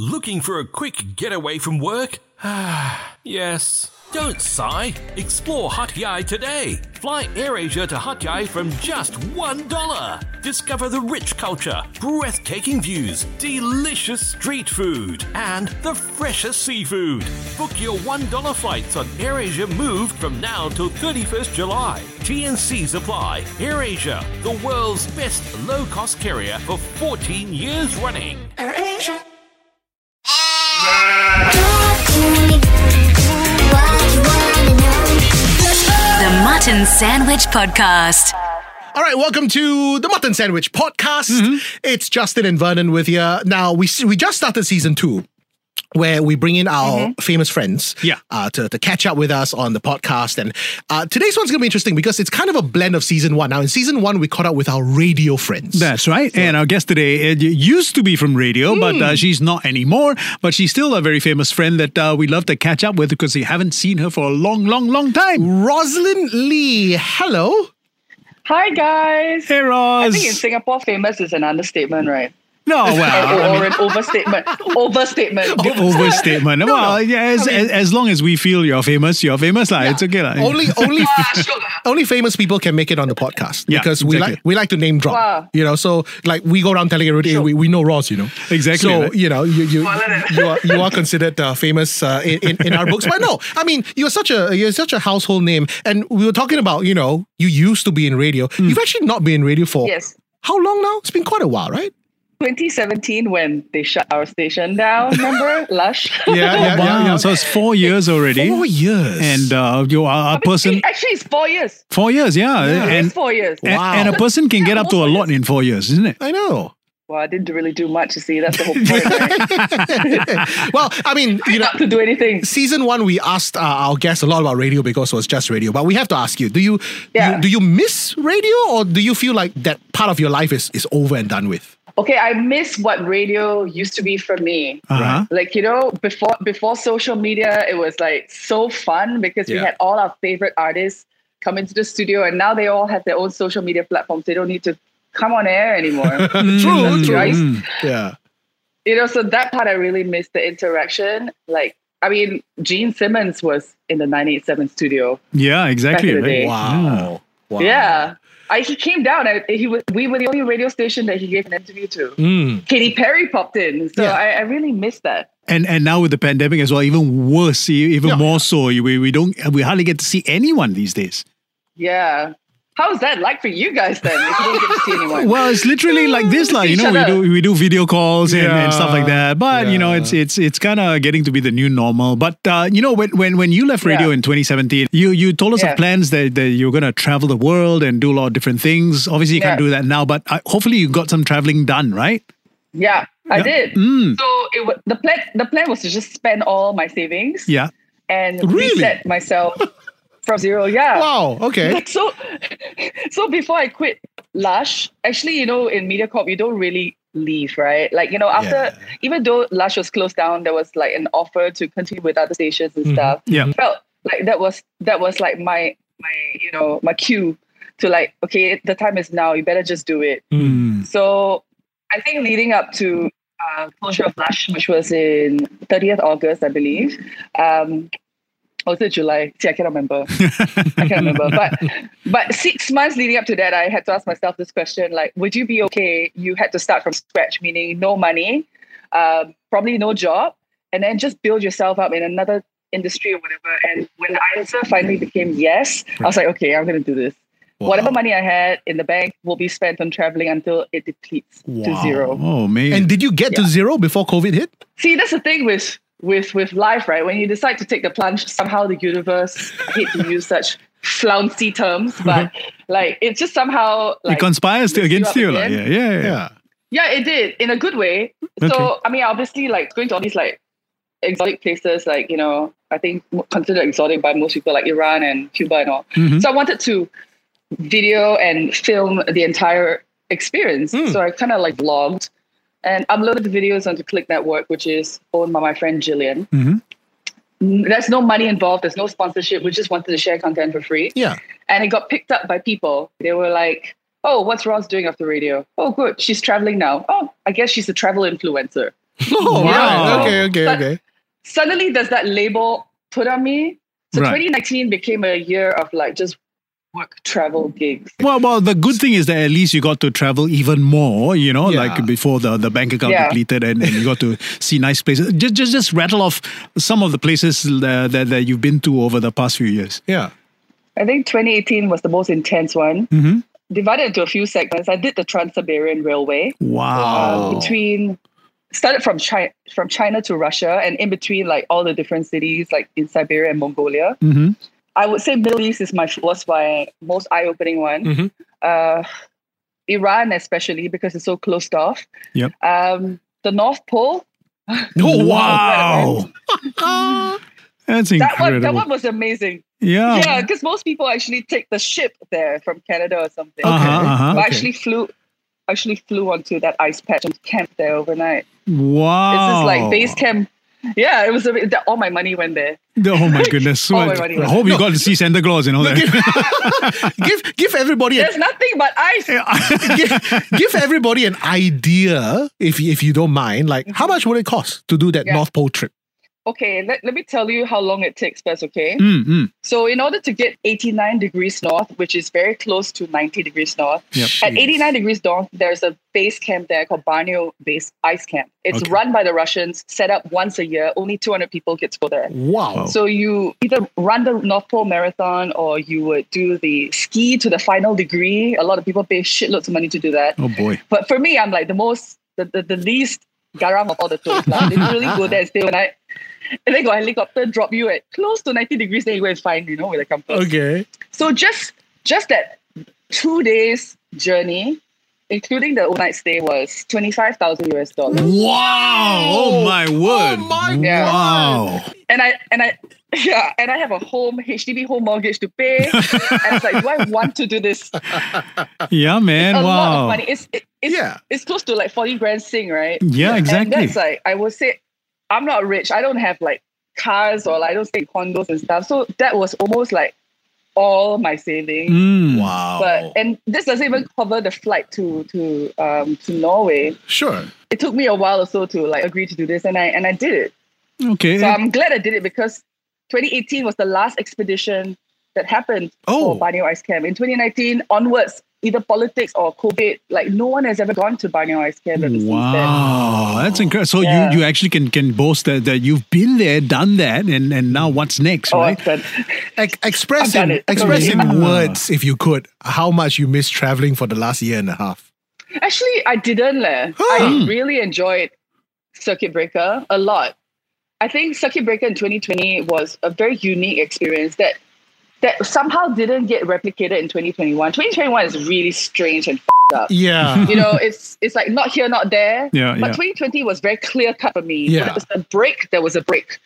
Looking for a quick getaway from work? yes. Don't sigh. Explore Hat Yai today. Fly AirAsia to Hat Yai from just $1. Discover the rich culture, breathtaking views, delicious street food, and the freshest seafood. Book your $1 flights on AirAsia Move from now till 31st July. TNCs apply. AirAsia, the world's best low cost carrier for 14 years running. AirAsia. The Mutton Sandwich Podcast. All right, welcome to the Mutton Sandwich Podcast. Mm-hmm. It's Justin and Vernon with you. Now, we we just started season two. Where we bring in our famous friends Yeah. uh, to, to catch up with us on the podcast. And uh, today's one's going to be interesting because it's kind of a blend of season one. Now, in season one, we caught up with our radio friends. That's right. And our guest today uh, used to be from radio, but Hmm. uh, she's not anymore. But she's still a very famous friend that uh, we love to catch up with because we haven't seen her for a long, long, long time. Rosalyn Lee. Hello. Hi guys. Hey, Ros. I think in Singapore, famous is an understatement, right? No, or, well, or an overstatement. overstatement. overstatement. well, yeah, as, as, as long as we feel you're famous, you're famous. lah. It's okay. lah. Only, only, only famous people can make it on the podcast Yeah, because we like we like to name drop. Wow. You know, so like we go around telling everybody, hey, we, we know Ross. You know, Exactly, So right. you know, you you you are you are considered uh, famous uh, in, in in our books. But no, I mean, you're such a you're such a household name, and we were talking about you know you used to be in radio. Hmm. You've actually not been in radio for Yes. how long now? It's been quite a while, right? 2017 when they shut our station down, remember? Lush. Yeah, wow. So it's four years already. Four years, And uh, you are a person. Actually, it's four years. Four years, yeah. And, it's four years. and, Wow. and a person can get up to a lot in four years, isn't it? I know. Well, I didn't really do much, you see. That's the whole point, right? well, I mean, you know, Not to do anything. season one, we asked uh, our guests a lot about radio because it was just radio. But we have to ask you: Do you, Yeah. you do you miss radio, or do you feel like that part of your life is is over and done with? Okay, I miss what radio used to be for me. Uh-huh. like you know before before social media it was like so fun because we had all our favorite artists come into the studio and now they all have their own social media platforms they don't need to come on air anymore mm, True, true. right mm, Yeah, you know so that part i really miss the interaction like i mean gene simmons was in the 987 studio Yeah, exactly. Back in the Right? day. Mm. wow, wow. yeah I, he came down and he was we were the only radio station that he gave an interview to Mm. katy perry popped in so Yeah. I, I really miss that And and now with the pandemic as well, even worse, even Yeah. more so. We we don't we hardly get to see anyone these days. yeah how's that like for you guys then if you don't get to see anyone Well, it's literally like this, like you know, we other. do we do video calls and, and stuff like that. But you know, it's it's it's kind of getting to be the new normal. But uh, you know, when when when you left radio Yeah. in 2017, you you told us Yeah. of plans that, that you're going to travel the world and do a lot of different things. Obviously, you can't do that now, but uh, hopefully, you got some traveling done, right? Yeah, I Yeah. did. Mm. So it was the plan. The plan was to just spend all my savings Yeah. and Really? reset myself from zero. Yeah. Wow. Okay. So, so before I quit Lush, actually, you know, in MediaCorp, you don't really leave, right? Like, you know, after Yeah. even though Lush was closed down, there was like an offer to continue with other stations and Mhm. stuff. Yeah. Felt like that was that was like my my you know my cue to like okay, the time is now. You better just do it. Mm. So I think leading up to uh, closure of Lush, which was in 30th August, I believe. Um, or was it July? See, I cannot remember. I can't remember. But but six months leading up to that, I had to ask myself this question: like, would you be okay? You had to start from scratch, meaning no money, um, probably no job, and then just build yourself up in another industry or whatever. And when the answer finally became yes, I was like, okay, I'm gonna do this. Whatever money I had in the bank will be spent on traveling until it depletes to zero. Oh man. And did you get to zero before COVID hit? See, that's the thing with with with life, right? When you decide to take the plunge, somehow the universe I hate to use such flouncy terms, but like it just somehow like it conspires to against up you, like, yeah, yeah, yeah. Yeah. Yeah, it did in a good way. Okay. So I mean, obviously, like going to all these like exotic places, like you know, I think considered exotic by most people, like Iran and Cuba and all. Mhm. So I wanted to video and film the entire experience. Hmm. So I kind of like vlogged and uploaded the videos onto Click Network, which is owned by my friend Jillian. Mhm. There's no money involved. There's no sponsorship. We just wanted to share content for free Yeah. and it got picked up by people. They were like, "Oh, what's Ross doing off the radio? Oh, good, she's traveling now. Oh, I guess she's a travel influencer." Oh, Wow. right. Okay, okay, But- okay. Suddenly, there's that label put on me. So Right. 2019 became a year of like just work travel gigs. Well, well, the good thing is that at least you got to travel even more, you know, Yeah. like before the, the bank account Yeah. depleted and, and you got to see nice places. Just, just, just rattle off some of the places uh, that, that you've been to over the past few years. Yeah. I think 2018 was the most intense one. Mhm. Divided into a few segments. I did the Trans-Siberian Railway Wow. uh, between started from China from China to Russia and in between like all the different cities like in Siberia and Mongolia. Mhm. I would say Middle East is my was my most eye-opening one. Mhm. Uh, Iran especially because it's so closed off. Yep. Um, the North Pole. Oh, wow. That's That incredible. one, that one was amazing. yeah. Yeah, because most people actually take the ship there from Canada or something. Uh-huh, uh-huh. Okay. actually flew actually flew onto that ice patch and camped there overnight. Wow. This is like base camp. Yeah, it was a, that, all my money went there. Oh my goodness. All my money I was- hope you got to see Santa Claus and all that. give give everybody a, There's nothing but ice. give, give everybody an idea, if if you don't mind, like how much would it cost to do that Yeah. North Pole trip? Okay, let, let me tell you how long it takes first, okay? Mm, mm. So in order to get 89 degrees north, which is very close to 90 degrees north, Yep. at 89 degrees north, there's a base camp there called Barneo Base Ice Camp. It's Okay. run by the Russians, set up once a year. Only 200 people get to go there. Wow. So you either run the North Pole Marathon or you would do the ski to the final degree. A lot of people pay shitloads of money to do that. Oh boy. But for me, I'm like the most, the, the, the least garam of all the tours. lah. Literally go there and stay overnight. And then go helicopter, drop you at close to 90 degrees, then you go and find, you know, with a compass. Okay. So just just that two days journey, including the overnight stay, was 25,000 US dollars. Wow. Oh my word. Oh my Yeah. Wow. And I and I yeah, and I have a home HDB home mortgage to pay. and it's like, do I want to do this? Yeah, man. a lot wow. of money. It's it, it's Yeah. it's close to like 40 grand sing, right? Yeah, exactly. And exactly. that's like I would say I'm not rich. I don't have like cars or like, I don't stay in condos and stuff. So that was almost like all my savings. Mm. Wow. But and this doesn't even cover the flight to to um to Norway. sure. It took me a while or so to like agree to do this, and I and I did it. Okay. So I'm glad I did it because 2018 was the last expedition that happened Oh. for Barneo Ice Camp. In 2019 onwards, either politics or COVID, like no one has ever gone to Barneo Ice Camp ever since then. Wow, that's incredible. So Yeah. you, you actually can can boast that, that you've been there, done that, and, and now what's next, Oh, right? I've Ex- express in, it. express in Yeah. words, if you could, how much you miss traveling for the last year and a half. Actually, I didn't. Leh. I really enjoyed Circuit Breaker a lot. I think Circuit Breaker in 2020 was a very unique experience that that somehow didn't get replicated in 2021. 2021 is really strange and f***ed up. Yeah. You know, it's it's like not here, not there. Yeah, but yeah. 2020 was very clear cut for me. Yeah. There was a break, there was a break.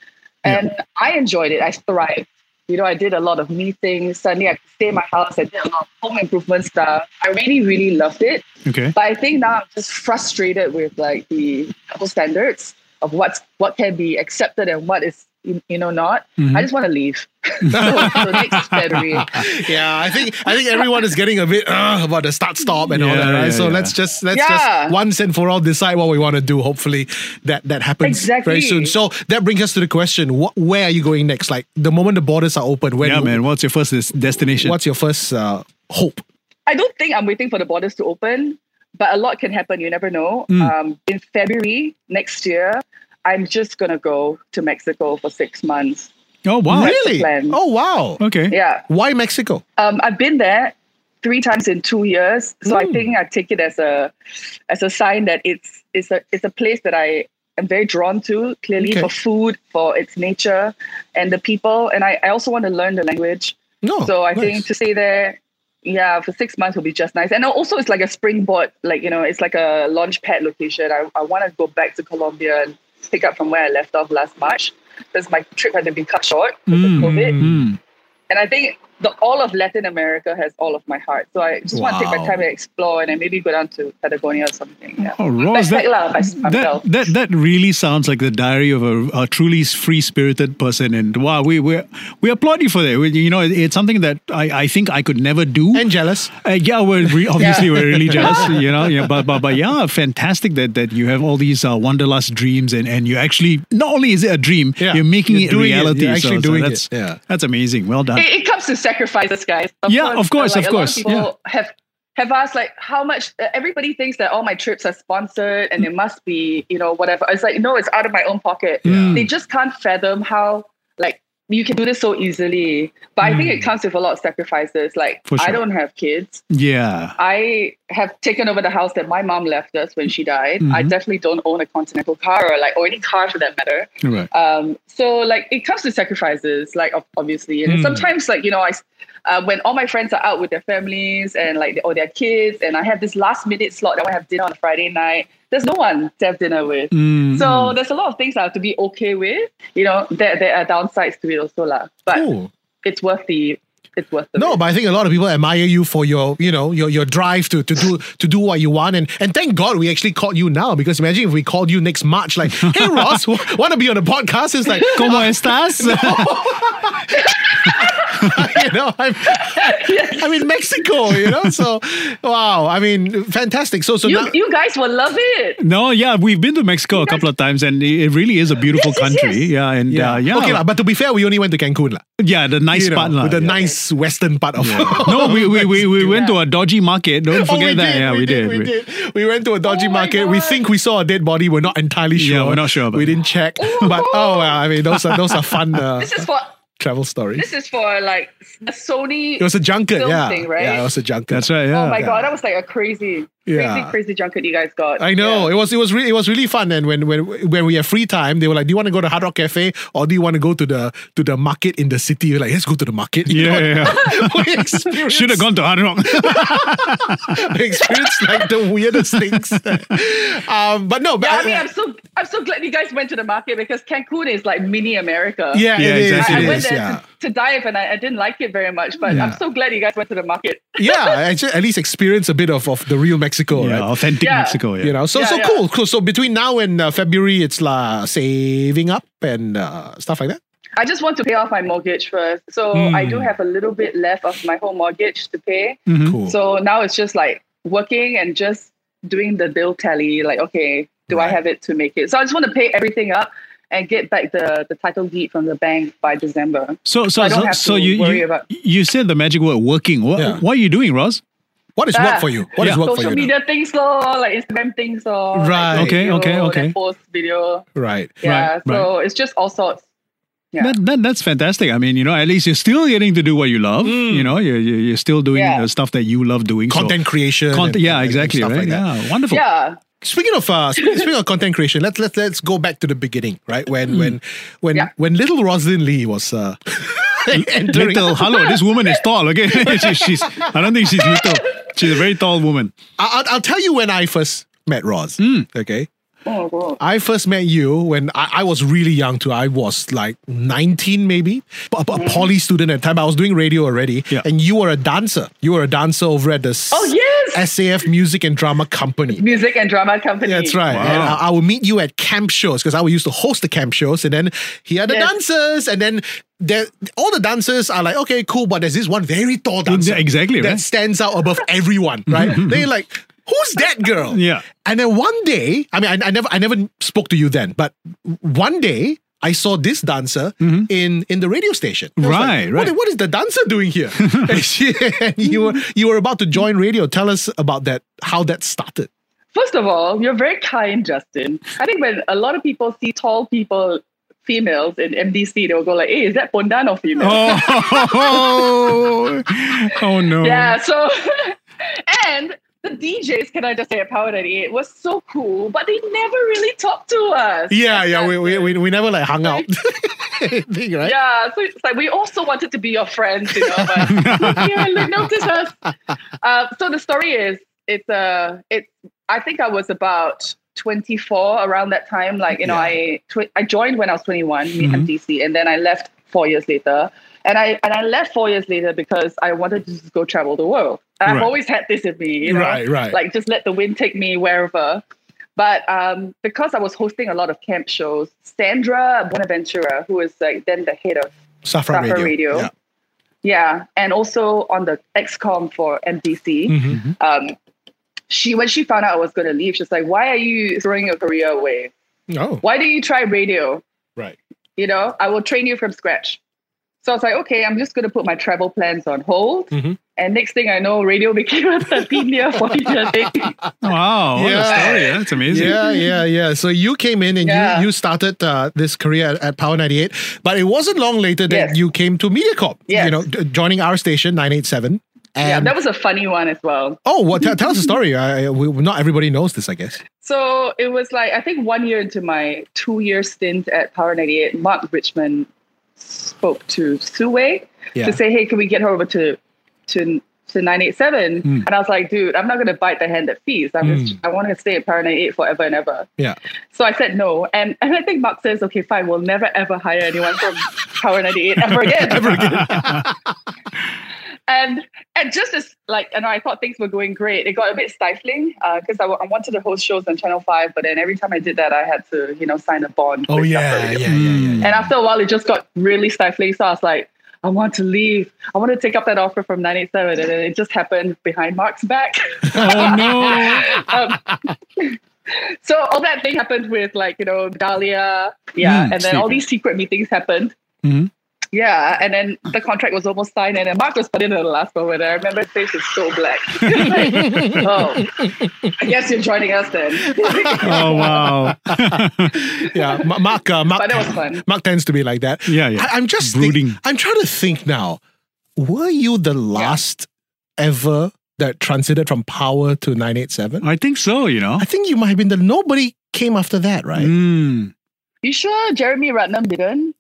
And I enjoyed it. I thrived. You know, I did a lot of meetings. Suddenly I could stay in my house. I did a lot of home improvement stuff. I really, really loved it. Okay. But I think now I'm just frustrated with like the double standards of what's what can be accepted and what is you you know not. Mm-hmm. I just want to leave. so, so next February. yeah, I think I think everyone is getting a bit uh, about the start stop and all that, right? yeah, so yeah. let's just let's Yeah. just once and for all decide what we want to do. Hopefully that that happens Exactly. very soon. So that brings us to the question: what, Where are you going next? Like the moment the borders are open, where Yeah, do you- man. What's your first destination? What's your first uh, hope? I don't think I'm waiting for the borders to open, but a lot can happen. You never know. Mm. Um, in February next year, I'm just gonna go to Mexico for six months. oh, wow. That's really? Oh wow! Okay. Yeah, Why Mexico? um, I've been there three times in two years, so I Mm. think I take it as a as a sign that it's it's a it's a place that I am very drawn to. Clearly, Okay. for food, for its nature, and the people, and I, I also want to learn the language. No. So I nice. think to stay there, yeah, for six months will be just nice. And also it's like a springboard, like, you know, it's like a launch pad location. I, I want to go back to Colombia and pick up from where I left off last March because my trip had been cut short because Mm, of COVID. mm. And I think the all of Latin America has all of my heart. So I just want to take my time and explore and then maybe go down to Patagonia or something. Yeah. Oh, Ross, Backpack that, that, that that really sounds like the diary of a, a truly free spirited person. And wow, we we we applaud you for that. We- You know, it- it's something that I, I think I could never do. And jealous. Uh, yeah, we're re- obviously we're really jealous, you know. Yeah, but but but yeah, fantastic that that you have all these uh, wanderlust dreams and and you actually not only is it a dream, Yeah, you're making you're it doing it. reality. You're actually so, so doing it. that's, Yeah. that's amazing. Well done. it, it comes to sacrifices, guys. Yeah, of course, like, of course, people yeah. have have asked like how much. Uh, everybody thinks that all my trips are sponsored and it must be you know whatever. It's like no, it's out of my own pocket. Yeah. They just can't fathom how like you can do this so easily. But I think it comes with a lot of sacrifices. Like Hmm. For I don't have kids. yeah. I have taken over the house that my mom left us when she died. Mm-hmm. I definitely don't own a Continental car or like or any car for that matter. Right. Um, so like it comes to sacrifices, like obviously, and Mm. sometimes like you know I, uh, when all my friends are out with their families and like or their kids, and I have this last minute slot that I have dinner on a Friday night. There's no one to have dinner with. Mm, So there's a lot of things I have to be okay with. You know, there there are downsides to it also lah. But Cool. it's worth the it's worth the No, risk. but I think a lot of people admire you for your, you know, your your drive to to do to do what you want, and and thank God we actually called you now because imagine if we called you next March, like, hey Ross, want to be on a podcast? It's like, ¿Cómo estás? you know, I'm, I'm in Mexico, you know, so wow, I mean, fantastic. So so you now, you guys will love it. No, yeah, we've been to Mexico a couple of times, and it it really is a beautiful Yes, yes, country. yes. Yeah, and yeah, uh, yeah, okay, lah, but to be fair, we only went to Cancun, lah. yeah, the nice You know, part, lah. the yeah. nice western part of. No, we we, we, we went to a dodgy market. Don't Oh, forget that. yeah, we, did, we did. We went to a dodgy Oh my market. We think we saw a dead body. We're not entirely sure. Yeah, we're not sure about We didn't check. But oh, well, I mean, those are those are fun uh, This is for travel stories. this is for like a Sony. It was a junket, film yeah. thing, right? Yeah, it was a junket. That's right. Yeah. oh my god, that was like a crazy, crazy, Yeah. crazy junket you guys got. I know Yeah. it was it was really it was really fun and when when when we have free time they were like do you want to go to Hard Rock Cafe or do you want to go to the to the market in the city We're like let's go to the market You Yeah, know? yeah, yeah. we experienced, Should have gone to Hard Rock. we experienced like the weirdest things um but no but Yeah, I mean, I'm so I'm so glad you guys went to the market because Cancun is like mini America. yeah, Yeah, it is, exactly. I, I it went is, there yeah. to, to dive and I, I didn't like it very much, but Yeah. I'm so glad you guys went to the market. yeah actually at least experience a bit of, of the real Mexico yeah, right authentic Yeah. Mexico. Yeah. you know so Yeah, so yeah. cool cool so between now and uh, February it's like saving up and uh, stuff like that I just want to pay off my mortgage first. So Hmm. I do have a little bit left of my whole mortgage to pay. Mhm. cool So now it's just like working and just doing the bill tally. Like, okay, do I have it to make it? So I just want to pay everything up and get back the, the title deed from the bank by December. So so I don't so, have so to you worry you, about- you said the magic word working. What Yeah. what are you doing, Ross? What is work Ah, for you What is Yeah. work for Social you now? media things, lor, like Instagram things, lor. like Right. Okay, video, okay, okay. Post video. right Yeah. Right, so it's just all sorts. Yeah. That, that that's fantastic. I mean, you know, at least you're still getting to do what you love. You know, you're you're, you're still doing Yeah. stuff that you love doing. so- content creation Content, and- yeah, and- and exactly. stuff Right. like that. yeah, wonderful. Yeah. Speaking of uh, speaking of content creation, let's let's let's go back to the beginning, right? When when when Yeah. when little Rosalyn Lee was uh, entering. Little, hello, this woman is tall. Okay, she, she's. I don't think she's little. She's a very tall woman. I- I'll, I'll tell you when I first met Ros. Hmm. Okay, Oh, God. I first met you when I, I was really young too. I was like 19 maybe, a, a mm-hmm. poly student at the time. I was doing radio already, Yeah. and you were a dancer. You were a dancer over at the Oh, yes. SAF Music and Drama Company. Music and drama company. That's right. Wow. And I, I would meet you at camp shows because I would used to host the camp shows, and then here are the Yes. dancers, and then there, all the dancers are like, okay, cool, but there's this one very tall dancer, Yeah, exactly, that stands out above everyone, right? Mm-hmm. They're like. Who's that girl? Yeah. And then one day, I mean, I, I never, I never spoke to you then, but one day I saw this dancer in in the radio station. I was like, Mm-hmm. Right, "What- right. what is the dancer doing here? and, she, and you were you were about to join radio. Tell us about that. How that started. First of all, you're very kind, Justin. I think when a lot of people see tall people, females in MDC, they'll go like, hey, is that Pondan or female? Oh, oh no. Yeah, so and the DJs, can I just say at Power 98 was so cool, but they never really talked to us. Yeah, yeah. We, we, we, we never like hung out. Right? Yeah, so it's like we also wanted to be your friends, you know, but yeah, like, notice us. Uh, so the story is, it's uh, it's. I think I was about 24 around that time. Like you know, Yeah. I tw- I joined when I was 21, me Mhm. MDC, and then I left four years later. And I and I left four years later because I wanted to just go travel the world. And I've Right. always had this in me, you know, Right, right. like just let the wind take me wherever. But um, because I was hosting a lot of camp shows, Sandra Bonaventura, who is like then the head of Safra, Safra Radio. Radio. Yeah. yeah, and also on the XCOM for MDC. Mhm. Um, she when she found out I was going to leave, she's like, "Why are you throwing your career away? No. Why do you try radio? right. You know, I will train you from scratch." So I was like, "Okay, I'm just going to put my travel plans on hold." Mhm. And next thing I know, radio became a 13 year, 14 year thing. Wow, what a Yeah. story. That's amazing. Yeah, yeah, yeah. So you came in and Yeah. you, you started uh, this career at, at Power 98, but it wasn't long later that Yes. you came to MediaCorp, Yes. you know, joining our station, 987. And, yeah, that was a funny one as well. oh, well, tell, tell us a story. I, we, not everybody knows this, I guess. So it was like I think one year into my two year stint at Power 98, Mark Richmond spoke to Suway Yeah. to say, "Hey, can we get her over to to to 987?" Hmm. And I was like, "Dude, I'm not going to bite the hand that feeds. I'm just I want to stay at Power 98 forever and ever." Yeah. So I said no, and and I think Mark says, "Okay, fine. We'll never ever hire anyone from Power 98 ever again." Ever again. and and just as like and I thought things were going great, it got a bit stifling because I, wa- I wanted to host shows on Channel Five, but then every time I did that, I had to you know sign a bond. Oh, yeah, Safra yeah, Radio. yeah, yeah, yeah. And after a while, it just got really stifling. So I was like, I want to leave. I want to take up that offer from 987, and then it just happened behind Mark's back. Oh no. um, so all that thing happened with like you know Dahlia, yeah, Mm, and then all these secret meetings happened. Mhm. Yeah, and then the contract was almost signed, and then Mark was put in at the last moment. I remember his face was so black. Like, oh, I guess you're joining us then. Oh wow. yeah. Mark, uh, Mark, but it was fun. Mark tends to be like that. Yeah, yeah. I, am just think- I'm trying to think now. Were you the last ever that transited from Power to 987? I think so, you know. I think you might have been the nobody came after that, right? Mm. You sure Jeremy Ratnam didn't?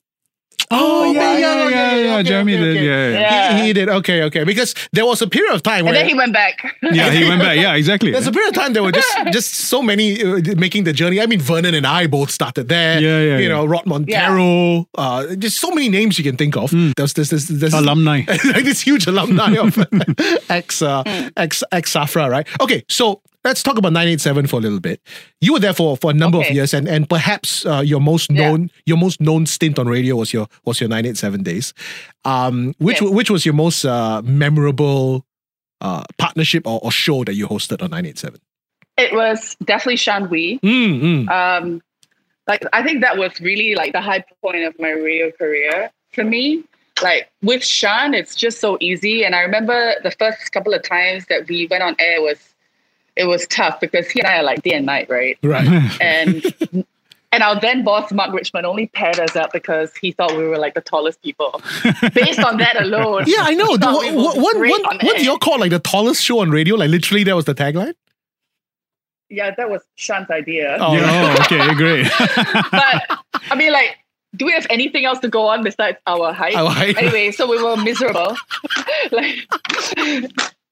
Oh, yeah, right. yeah, yeah, yeah. okay, Jeremy okay, did, okay. yeah, yeah. Yeah. He, he did. Okay, okay. Because there was a period of time And then he went back. Yeah, he went back. Yeah, exactly. there's a period of time there were just just so many uh, making the journey. I mean, Vernon and I both started there. Yeah, yeah, You yeah. know, Rod Monteiro. Uh, just so many names you can think of. There's this this this Alumni. like this huge alumni of ex uh, ex ex Safra, right? Okay, so let's talk about 987 for a little bit. You were there for, for a number of years, and and perhaps uh, your most Yeah. known your most known stint on radio was your was your 987 days. Um, which Yes. which was your most uh, memorable uh, partnership or, or show that you hosted on 987? It was definitely Shan Wee. Mm, mm. um like i think that was really like the high point of my radio career for me like with shan it's just so easy and i remember the first couple of times that we went on air was it was tough because he and i are like day and night right Right. and and our then boss mark richmond only paired us up because he thought we were like the tallest people based on that alone Yeah, I know. The, we what, were what, what, great what, on you call like the tallest show on radio? Like literally, that was the tagline. yeah that was shan's idea Oh, Yeah, oh, okay, great. but I mean, like, do we have anything else to go on besides our height? Our height. Anyway, so we were miserable. like,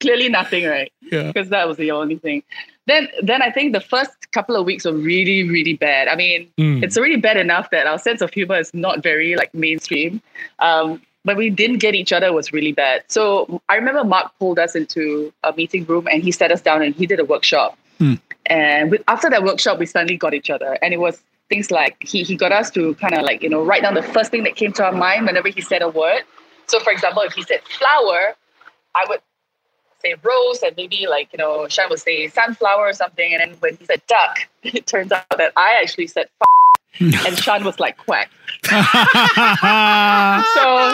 clearly nothing, right? Yeah. Because that was the only thing. Then, then I think the first couple of weeks were really, really bad. I mean, Mm. it's already bad enough that our sense of humor is not very like mainstream. Um, but we didn't get each other was really bad. So I remember Mark pulled us into a meeting room and he sat us down and he did a workshop. And with, after that workshop, we suddenly got each other. And it was things like he, he got us to kind of like, you know, write down the first thing that came to our mind whenever he said a word. So, for example, if he said flower, I would say rose, and maybe like, you know, Shan would say sunflower or something. And then when he said duck, it turns out that I actually said f- and Shan was like quack. So,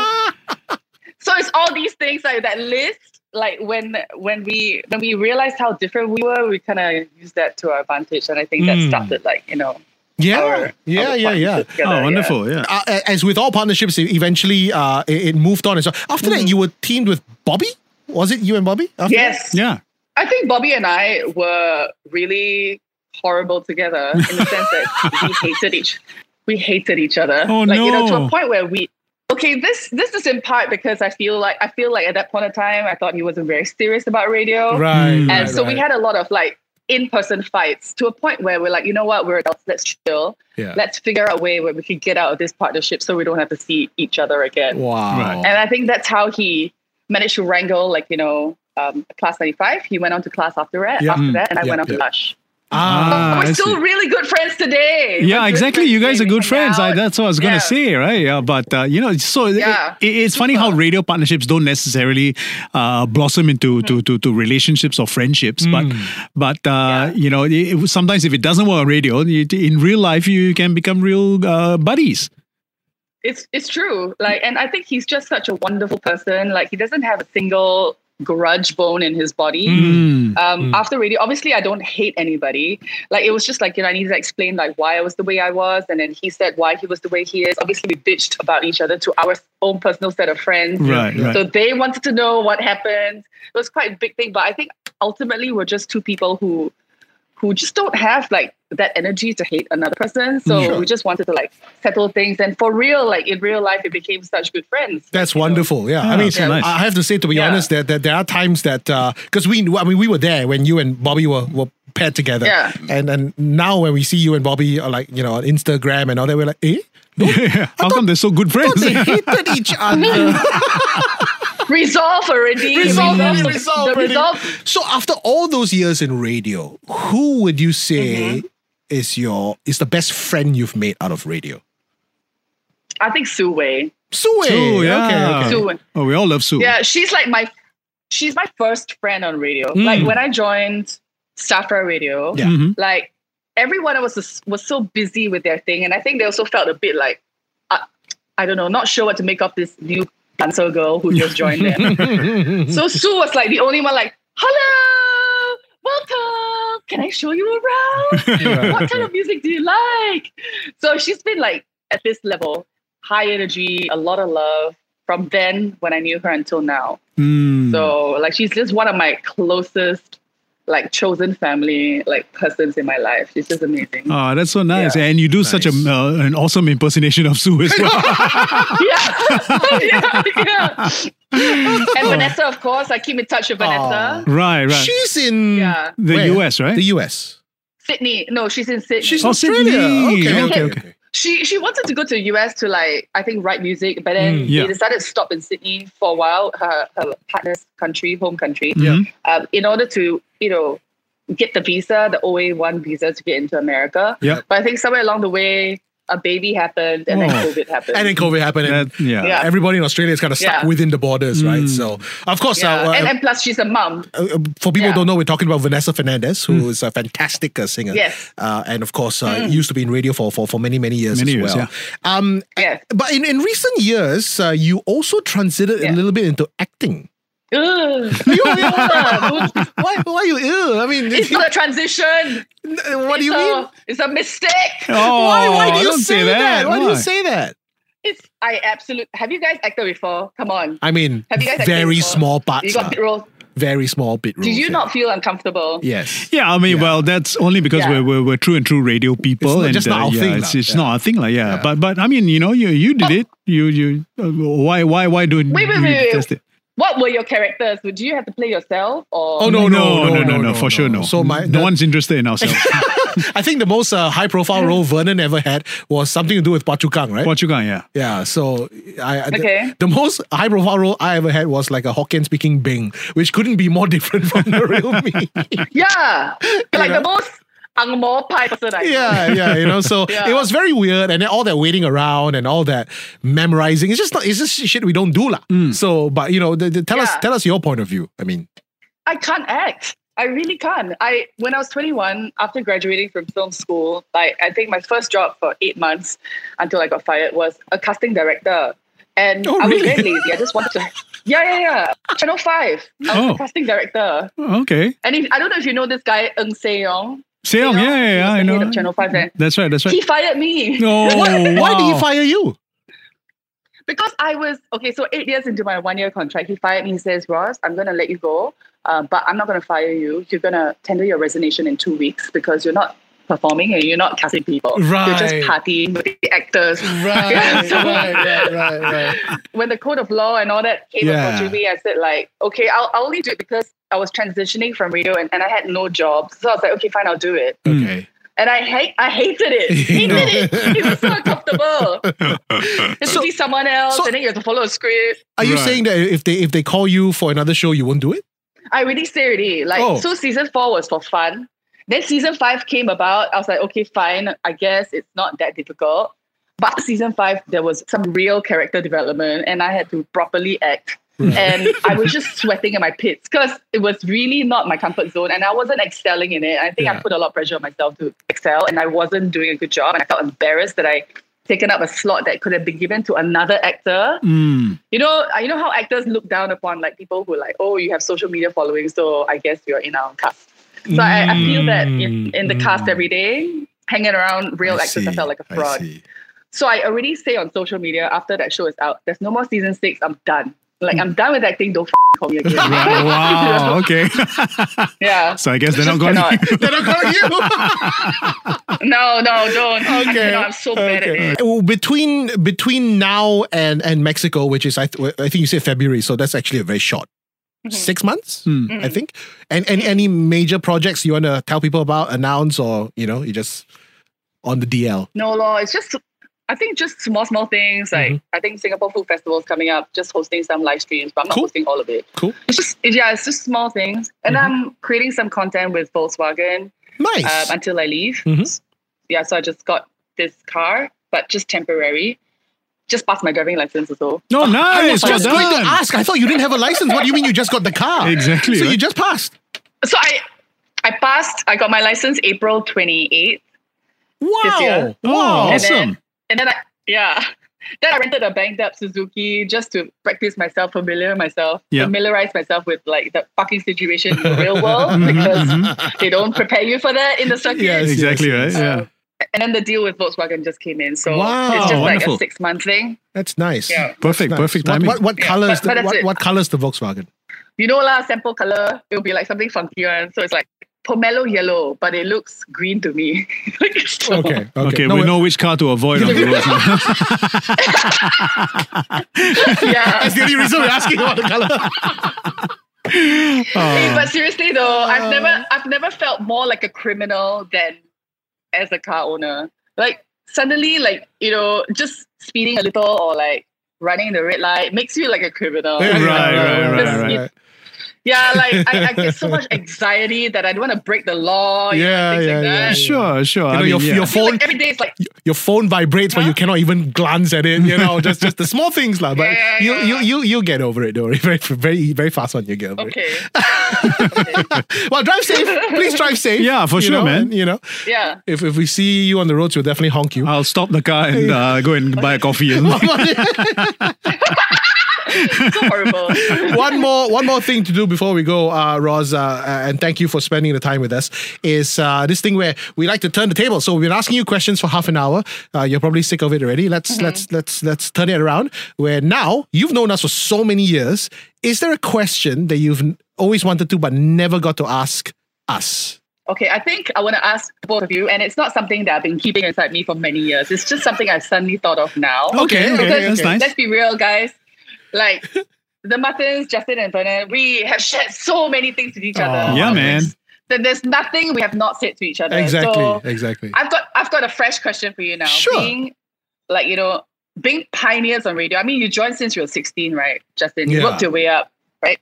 so it's all these things like that list. Like when when we when we realized how different we were, we kind of used that to our advantage, and I think that Mm. started like you know. Yeah, our- yeah, our yeah, yeah. together, oh, wonderful. Yeah. uh, as with all partnerships, eventually uh, it, it moved on. And so after that, you were teamed with Bobby. Was it you and Bobby? After Yes, Yeah. I think Bobby and I were really horrible together in the sense that we hated each we hated each other. Oh, like you know, to a point where we okay, this this is in part because I feel like I feel like at that point in time I thought he wasn't very serious about radio. Right. Mm. and right, so we had a lot of like in-person fights to a point where we're like, you know what, we're adults, let's chill. Yeah. Let's figure out a way where we can get out of this partnership so we don't have to see each other again. Wow. Right. And I think that's how he managed to wrangle, like, you know, um, class 95. He went on to class after that, Yeah. after Mm. that and I Yep, went on yep. to Lush. Ah, We're I still see. really good friends today. We're Yeah, exactly. You guys are good friends. I, that's what I was going to Yeah. say, right? Yeah, but uh, you know, so Yeah. it, it's funny how radio partnerships don't necessarily uh, blossom into to, to, to relationships or friendships. But but uh, Yeah. you know, it, it- sometimes if it doesn't work on radio, you, in real life you can become real uh, buddies. It's it's true. Like and i think he's just such a wonderful person. Like he doesn't have a single grudge bone in his body. Mm. um after radio obviously i don't hate anybody. Like it was just like you know i needed to explain like why i was the way i was. And then he said why he was the way he is. Obviously we bitched about each other to our own personal set of friends. Right, right. so they wanted to know what happened. It was quite a big thing. But i think ultimately we're just two people who who just don't have like that energy to hate another person. So Sure. we just wanted to like settle things. And for real, like in real life, we became such good friends. That's You know? wonderful. Yeah, I mean, so nice. I have to say, to be Yeah. honest, that, that there are times that because we, I mean, we were there when you and Bobby were, were paired together. Yeah. And and now when we see you and Bobby are like you know on Instagram and all that, we're like, eh, How come they're so good friends? they hated each other. Resolve already. Resolve already, the- resolve the already. resolve. so after all those years in radio, who would you say is your is the best friend you've made out of radio? I think Sue Wei. Sue. Sue, yeah. Okay, okay. Sue. oh, we all love Sue. Yeah, she's like my she's my first friend on radio. Mm. Like when I joined Safra Radio, Yeah. Mhm. like everyone was was so busy with their thing, and I think they also felt a bit like uh, I don't know, not sure what to make of this new dancer girl who just joined them. so Sue was like the only one, like, "Hello, welcome. Can I show you around? what kind of music do you like?" So she's been like at this level, high energy, a lot of love from then when I knew her until now. Mm. So like she's just one of my closest like chosen family like persons in my life. She's just amazing. Oh, that's so nice. Yeah. And you do such a, uh, an awesome impersonation of Sue as well. yeah. yeah, yeah. And Vanessa, of course, I keep in touch with Vanessa. right, right. She's in Yeah. the where? US, right? The US. Sydney. No, she's in Sydney. She's Oh, Australia. Sydney. Okay, Okay, okay, okay. Okay. she she wanted to go to the US to like I think write music, but then Mm, yeah. they decided to stop in Sydney for a while, her, her partner's country, home country, Yeah. um, in order to you know get the visa, the OA one visa to get into America. Yeah. But I think somewhere along the way, a baby happened, and then Oh. COVID happened. And then COVID happened. And That- yeah. Yeah. Everybody in Australia is kind of stuck Yeah. within the borders, right? Mm. So, of course, yeah. uh, and, uh, and plus she's a mom. uh, for people who don't know, we're talking about Vanessa Fernandez, who is a fantastic uh, singer. Yes. Mm. Uh, and of course, uh, used to be in radio for, for, for many, many years Many as years, well. Um, Yes. but in, in recent years, uh, you also transited a little bit into acting. Ugh. You- you- why, why you ill? I mean, It's not a transition. what do you it's mean? It's a mistake. Oh, why, why do you don't say, that? Why, do you say that? It's I absolutely. Have you guys acted before? Come on. I mean, Have you guys acted very before? small You got bit roles. very small bit roles. Did you yeah. not feel uncomfortable? Yes. Yeah, I mean, Yeah. well, that's only because Yeah. we're, we're we're true and true radio people, It's not- and just not our yeah, thing it's, it's Yeah. not our thing, like yeah. Yeah. But but I mean, you know, you you did it. You you uh, why why why do Wait, wait, you wait, wait. Test it? What were your characters? Would you have to play yourself or? Oh, no, no, no, no, no, no for sure, no. So my- no the- one's interested in ourselves. I think the most uh, high profile role Vernon ever had was something to do with Pachukang, right? what you got? Yeah. yeah, so I, I- the- Okay. the, most high profile role I ever had was like a Hokkien speaking Bing, which couldn't be more different from the real me. Yeah, like know? the most ang mo pie person I yeah, yeah, you know. So Yeah. it was very weird, and then all that waiting around and all that memorizing. It's just not. It's just shit we don't do, lah. Mm. So, but you know, the, the- tell us, tell us your point of view. I mean, I can't act. I really can't. I when I was 21, after graduating from film school, like I think my first job for eight months until I got fired was a casting director. And Oh, I was really? very lazy. I just wanted to Yeah, yeah, yeah. Channel 5. I was Oh. a casting director. Oh, okay. And if, I don't know if you know this guy, Ng Seyong. Seong, yeah, yeah, yeah, I He was the know. of Channel 5 then. That's right. That's right. He fired me. Oh, why, why did he fire you? Because I was okay, so eight years into my one year contract, he fired me. He says, Ross, I'm going to let you go, uh, but I'm not going to fire you. You're going to tender your resignation in two weeks because you're not performing and you're not casting people. Right. You're just partying with the actors. Right, So- right, right, right, right. when the code of law and all that came Yeah. approaching me, I said like, okay, I'll, I'll only do it because I was transitioning from radio and, and I had no job. So I was like, okay, fine, I'll do it. Hmm. Okay. And I hate, I hated it. Hated it. It was so uncomfortable. Just So- to see someone else so- and then you have to follow a script. Are you Right. saying that if they if they call you for another show, you won't do it? I really say already. Like, Oh. so season four was for fun. Then season five came about. I was like, okay, fine. I guess it's not that difficult. But season five, there was some real character development and I had to properly act. and I was just sweating in my pits because it was really not my comfort zone and I wasn't excelling in it. I think Yeah. I put a lot of pressure on myself to excel and I wasn't doing a good job. And I felt embarrassed that I taken up a slot that could have been given to another actor. Mm. You know, uh, you know how actors look down upon like people who are like, oh, you have social media following, so I guess you're in our cast. So I, I feel that in, in the cast every day, hanging around real Mm. I actors, I felt like a fraud. see. So I already say on social media after that show is out, there's no more season six. I'm done. Like I'm done with acting. Don't f- call me again. Right. Wow. Okay. yeah. so I guess they're not, going. cannot. They're not calling you. No, no, don't. I Okay. cannot. I'm so bad at it. Well, between between now and and Mexico, which is I th- I think you said February, so that's actually a very short Mm-hmm. six months, Hmm. I think. And and any major projects you want to tell people about, announce, or you know, you just on the DL. No, law. It's just. I think just small, small things. Like Mhm. I think Singapore Food Festival is coming up. Just hosting some live streams, but I'm not Cool. hosting all of it. Cool. It's just it- yeah, it's just small things. And I'm creating some content with Volkswagen Nice. um, until I leave. Mhm. Yeah, so I just got this car, but just temporary. Just passed my driving license also. No, no, I nice. was Well just going to ask. I thought you didn't have a license. What do you mean you just got the car? Exactly, So you just passed. So I I passed. I got my license April 28th. Wow. year. Oh, Wow. And then- awesome. And then I, yeah. Then I rented a banged up Suzuki just to practice myself, familiar myself, Yeah. familiarize myself with like the fucking situation in the real world Mhm, because mhm. they don't prepare you for that in the circuit. Yes. Exactly right. Um, Yeah. And then the deal with Volkswagen just came in. So Wow, it's just like a six month thing. That's nice. Yeah. Perfect. Nice. Perfect What, timing. what, what Yeah, colors? but- but the, that's what, what colors the Volkswagen? You know, lah, sample color, it'll be like something funky one. So it's like pomelo yellow, but it looks green to me. So- Okay. Okay. Okay, No, we know which car to avoid on the road. Yeah. That's the only reason we're asking about the color. Hey, but seriously though, Uh. I've never I've never felt more like a criminal than as a car owner. Like suddenly, like, you know, just speeding a little or like running the red light makes you like a criminal. Right, right, right, just- right. You- Yeah, like I, I get so much anxiety that I don't want to break the law. you know, Yeah, things yeah, like yeah, that. sure, sure. You I know, mean, your, yeah. your phone like every day is like your phone vibrates, but you cannot even glance at it. You know, just just the small things, lah. But Yeah, you yeah. you you you get over it. Don't worry. Very very very fast one. You get over okay. it. Well, drive safe. Please drive safe. Yeah, for sure, know, man. and, you know, Yeah. if if we see you on the roads, we'll definitely honk you. I'll stop the car and uh, go and buy a coffee. And So horrible. one more one more thing to do before we go, uh, Roz, uh, and thank you for spending the time with us. Is uh, this thing where we like to turn the table? So we've been asking you questions for half an hour. Uh, you're probably sick of it already. Let's let's let's let's turn it around. Where now you've known us for so many years. Is there a question that you've always wanted to but never got to ask us? Okay, I think I want to ask both of you, and it's not something that I've been keeping inside me for many years. It's just something I've suddenly thought of now. Okay, okay, Because that's nice. let's be real, guys. Like the Muttons, Justin, and Vernon, we have shared so many things with each other. Aw. Yeah, man. That there's nothing we have not said to each other. Exactly, So exactly. I've got I've got a fresh question for you now. Sure. Being like, you know, being pioneers on radio. I mean, you joined since you were 16, right, Justin? You Yeah. worked your way up, right?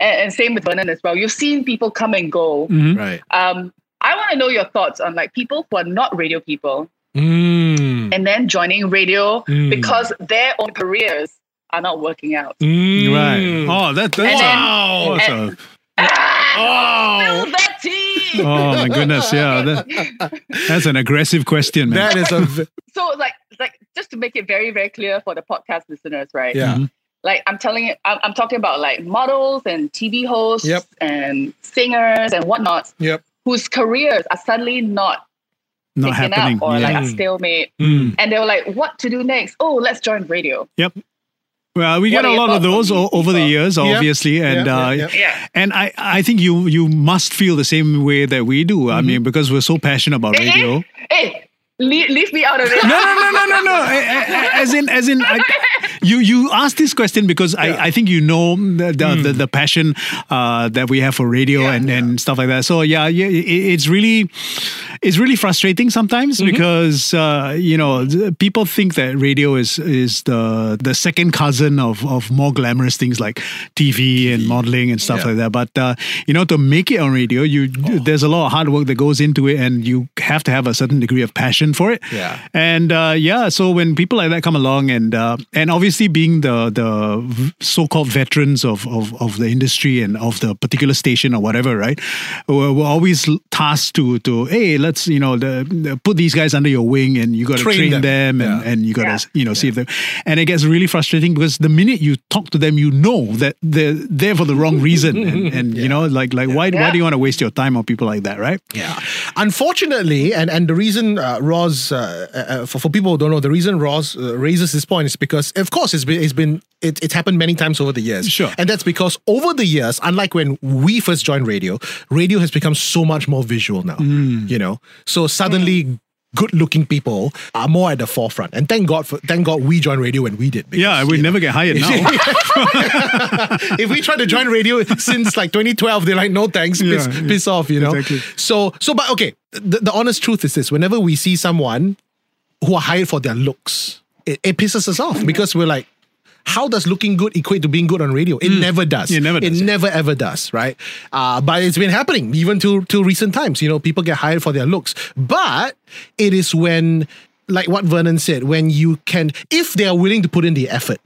And, and same with Vernon as well. You've seen people come and go. Mhm. Right. Um, I want to know your thoughts on like people who are not radio people Mm. and then joining radio Mm. because their own careers are not working out. Mm. Right. Oh, that, that's, And then- wow. that's and- a- Oh. Spill that tea. oh my goodness. Yeah. That, that's an aggressive question, man. That is a v- so like like just to make it very very clear for the podcast listeners, right? yeah. Mhm. Like I'm telling it, I'm, I'm talking about like models and TV hosts Yep. and singers and whatnot Yep. whose careers are suddenly not Not picking happening. up or yeah. like a Mm. stalemate. Mm. And they were like, what to do next? Oh, let's join radio. Yep. Well, we What get a lot of those o- over the people? years, Yeah. obviously, and Yeah, uh, yeah, yeah. and I, I think you you must feel the same way that we do. I mean, because we're so passionate about Eh, radio. Hey, leave, leave me out of it. No, no, no, no, no, no. As in, as in, I, you you asked this question because I, I think you know the the, the, the passion uh, that we have for radio Yeah. and, and stuff like that. So yeah, yeah, it's really it's really frustrating sometimes because uh, you know people think that radio is is the the second cousin of of more glamorous things like TV and modeling and stuff Yeah. like that. But uh, you know, to make it on radio, you there's a lot of hard work that goes into it, and you have to have a certain degree of passion for it. Yeah. And uh, yeah, so when people like that come along, and uh, and obviously being the the so-called veterans of, of of the industry and of the particular station or whatever, right? We're, we're always tasked to to hey, let's you know the, the- put these guys under your wing, and you got to Train train, them. them, and, Yeah. and you got to Yeah. you know see if them, and it gets really frustrating because the minute you talk to them, you know that they're there for the wrong reason, and, and you know like like why why Yeah. do you want to waste your time on people like that, right? Yeah. Unfortunately, and, and the reason uh, Roz, uh, uh, for, for people who don't know, the reason Rozz uh, raises this point is because, of course, it's been, it's been it, it's happened many times over the years. Sure. And that's because over the years, unlike when we first joined radio, radio has become so much more visual now. Hmm. You know? So suddenly, good looking people are more at the forefront. And thank God for thank God we joined radio when we did. because, Yeah, we you know, never get hired now. if we try to join radio since like 2012, they're like, no thanks, piss, Yeah, piss off, you know. exactly. So, so, but okay, the, the honest truth is this: whenever we see someone who are hired for their looks, it, it pisses us off because we're like. How does looking good equate to being good on radio? It never does. It never does, It yeah. never ever does, right? Uh, but it's been happening even to till recent times. You know, people get hired for their looks, but it is when, like what Vernon said, when you can, if they are willing to put in the effort,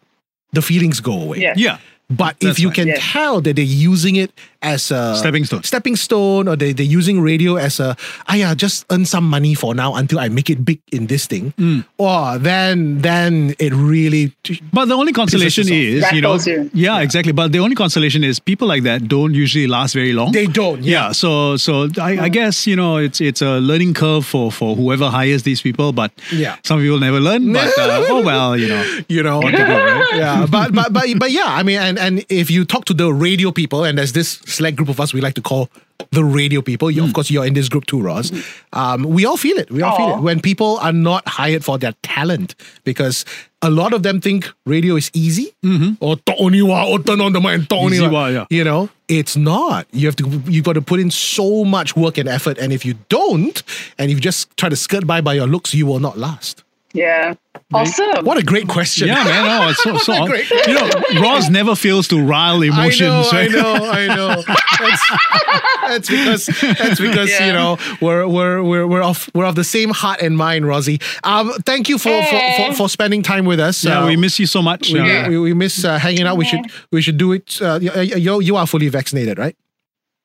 the feelings go away. Yeah. yeah. But if you right. can Yeah. tell that they're using it as a Stepping stone. stepping stone, or they, they're using radio as a, ah yeah, just earn some money for now until I make it big in this thing, Mm. or then then it really But the only consolation us off. is, you know, you. yeah, exactly. But the only consolation is people like that don't usually last very long. they don't. Yeah. yeah, so so I, I guess you know it's it's a learning curve for for whoever hires these people, but Yeah. some people never learn. But uh, oh well, you know. you know What do, right? yeah but, but but but yeah i mean and and if you talk to the radio people and there's this select group of us we like to call the radio people you, Hmm. of course you're in this group too Rozz um, we all feel it we all feel it when people are not hired for their talent because a lot of them think radio is easy or to only wa or turn on the mic and to only Mm-hmm. Easy wa. wa, yeah. you know it's not you have to you've got to put in so much work and effort and if you don't and you just try to skirt by by your looks you will not last Yeah. Awesome. what a great question Yeah, man. Oh, it's so, so Great. you know, Rozz never fails to rile emotions. I right? know, I know, I know. That's, that's because that's because you know we're we're we're we're of we're of the same heart and mind, Rosie. Um, thank you for for, for, for spending time with us. Yeah, Uh, we miss you so much. we, Uh, we, we miss uh, hanging out. We should we should do it. Uh, you, you you are fully vaccinated, right?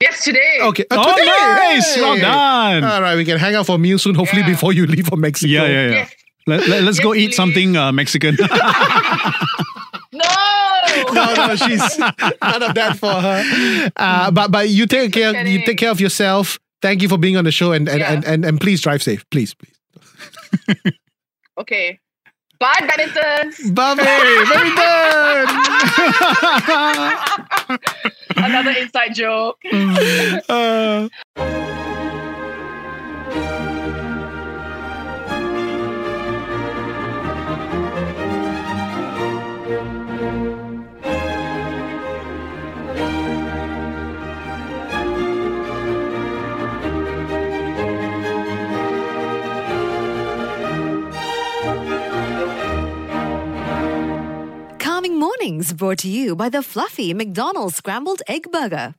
Yes, today. Okay. Uh, Oh, today! nice. Well done. All right, we can hang out for a meal soon. Hopefully, Yeah. before you leave for Mexico. yeah, yeah, yeah. Yes. Let, let, us Yes, go eat please. something uh, Mexican. No. no, no, she's none of that for her. Uh, but but you take care. You take care of yourself. Thank you for being on the show, and and, Yeah. and, and, and please drive safe, please, please. okay. Bye, Benetton. Bye, very. Another inside joke. Uh, Mornings brought to you by the fluffy McDonald's Scrambled Egg Burger.